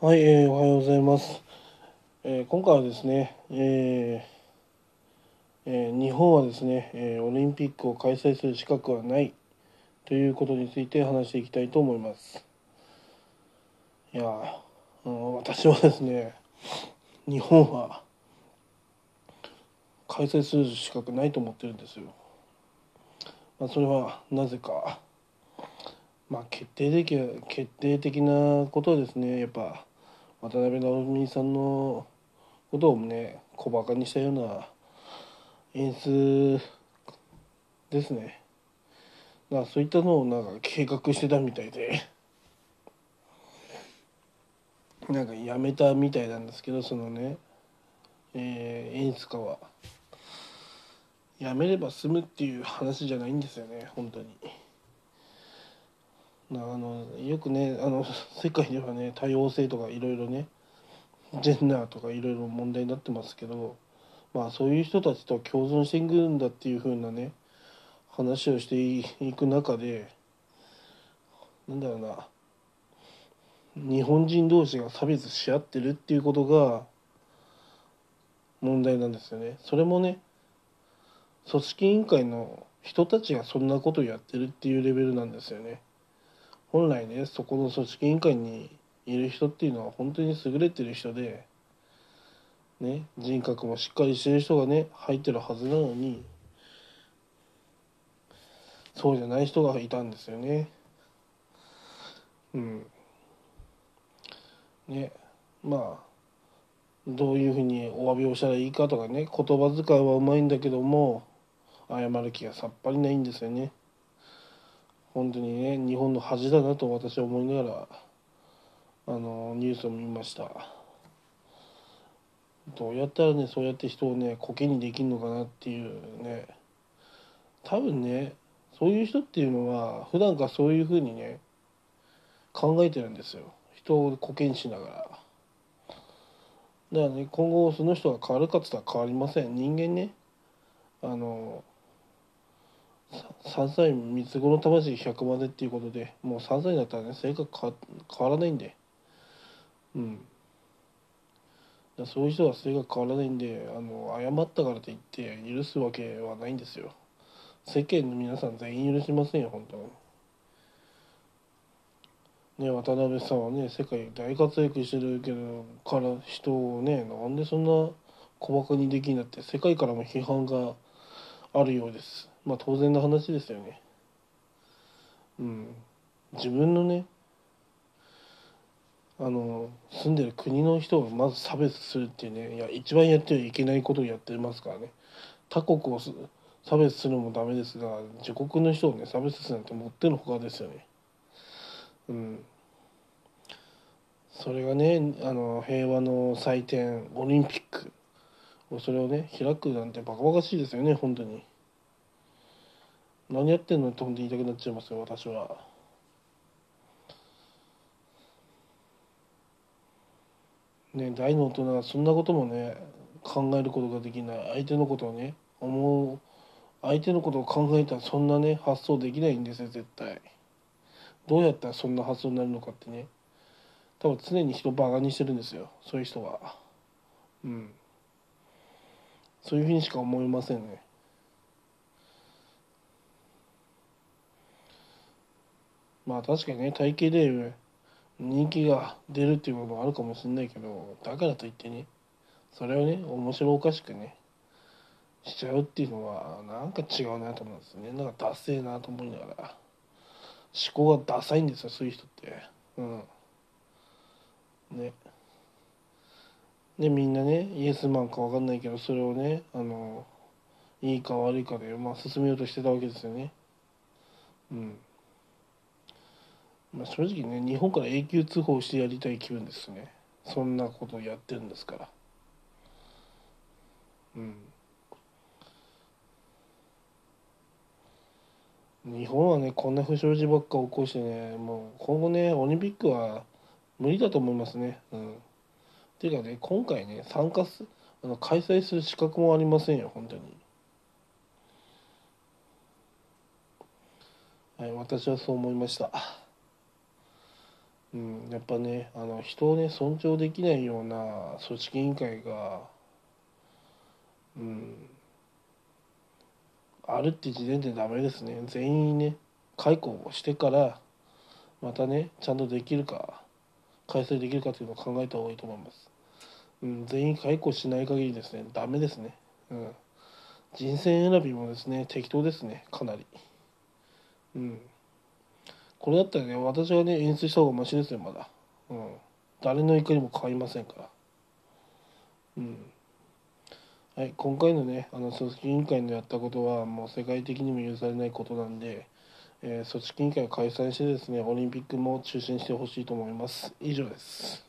はい、えーおはようございます。えー今回はですね、えーえー日本はですね、えーオリンピックを開催する資格はないということについて話していきたいと思います。いや、うん私はですね、日本は開催する資格ないと思ってるんですよ。まあ、それはなぜか。まあ決定的決定的なことはですねやっぱ渡辺直美さんのことをね小バカにしたような演出ですね。だからそういったのをなんか計画してたみたいで。なんかやめたみたいなんですけどそのね、えー演出家は。やめれば済むっていう話じゃないんですよね本当に。あのよくねあの 世界ではね多様性とかいろいろねジェンダーとかいろいろ問題になってますけどまあそういう人たちと共存していくんだっていう風なね話をしていく中でなんだろうな日本人同士が差別し合ってるっていうことが問題なんですよね。それもね組織委員会の人たちがそんなことをやってるっていうレベルなんですよね。本来ねそこの組織委員会にいる人っていうのは本当に優れてる人で、ね、人格もしっかりしてる人がね入ってるはずなのにそうじゃない人がいたんですよね。うん。ねまあどういうふうにお詫びをしたらいいかとかね言葉遣いはうまいんだけども謝る気がさっぱりないんですよね。本当にね日本の恥だなと私は思いながらあのニュースを見ました。どうやったらねそうやって人をねコケにできるのかなっていうね。多分ねそういう人っていうのは普段からそういうふうにね考えてるんですよ。人をコケにしながら。だからね今後その人が変わるかって言ったら変わりません。人間ねあの3歳三つ子の魂100までっていうことでもう3歳になったらね性格変わ変わらないんで。うん。だそういう人は性格変わらないんであの謝ったからといって許すわけはないんですよ。世間の皆さん全員許しませんよ本当に。ね渡辺さんはね世界大活躍してるけどから人をねなんでそんな小バカにできんなって世界からも批判があるようです。まあ当然の話ですよね。うん。自分のねあの住んでる国の人をまず差別するっていうねいや一番やってはいけないことをやってますからね。他国をす差別するのもダメですが自国の人をね差別するなんてもってのほかですよね。うん。それがねあの平和の祭典オリンピックそれをね開くなんてバカバカしいですよね本当に。何やってんのって本当に言いたくなっちゃいますよ私は。ね大の大人はそんなこともね考えることができない。相手のことをね思う相手のことを考えたらそんなね発想できないんですよ絶対。どうやったらそんな発想になるのかってね。多分常に人をバカにしてるんですよそういう人は。うん。そういうふうにしか思いませんね。まあ確かにね体型で人気が出るっていうこともあるかもしれないけどだからといってねそれをね面白おかしくねしちゃうっていうのはなんか違うなと思うんですよね。なんかダセーなと思いながら思考がダサいんですよそういう人って。うん。ね。でみんなねイエスマンか分かんないけどそれをねあのいいか悪いかで、まあ、進めようとしてたわけですよね。うん。まあ正直ね日本から永久通報してやりたい気分ですね。そんなことやってるんですから。うん。日本はねこんな不祥事ばっか起こしてねもう今後ねオリンピックは無理だと思いますね。うん。ていうかね今回ね参加すあの開催する資格もありませんよ本当に。はい私はそう思いました、やっぱねあの人をね尊重できないような組織委員会が、うん、あるって時点でダメですね。全員ね解雇をしてからまたねちゃんとできるか開催できるかというのを考えた方がいいと思います、うん、全員解雇しない限りですねダメですね、うん、人選選びもですね適当ですねかなり。うん。これだったらね。私はね演出した方がマシですよまだ。うん。誰の怒りも変わりませんから。うん。はい今回のねあの組織委員会のやったことはもう世界的にも許されないことなんで、えー組織委員会を解散してですねオリンピックも中止にしてほしいと思います。以上です。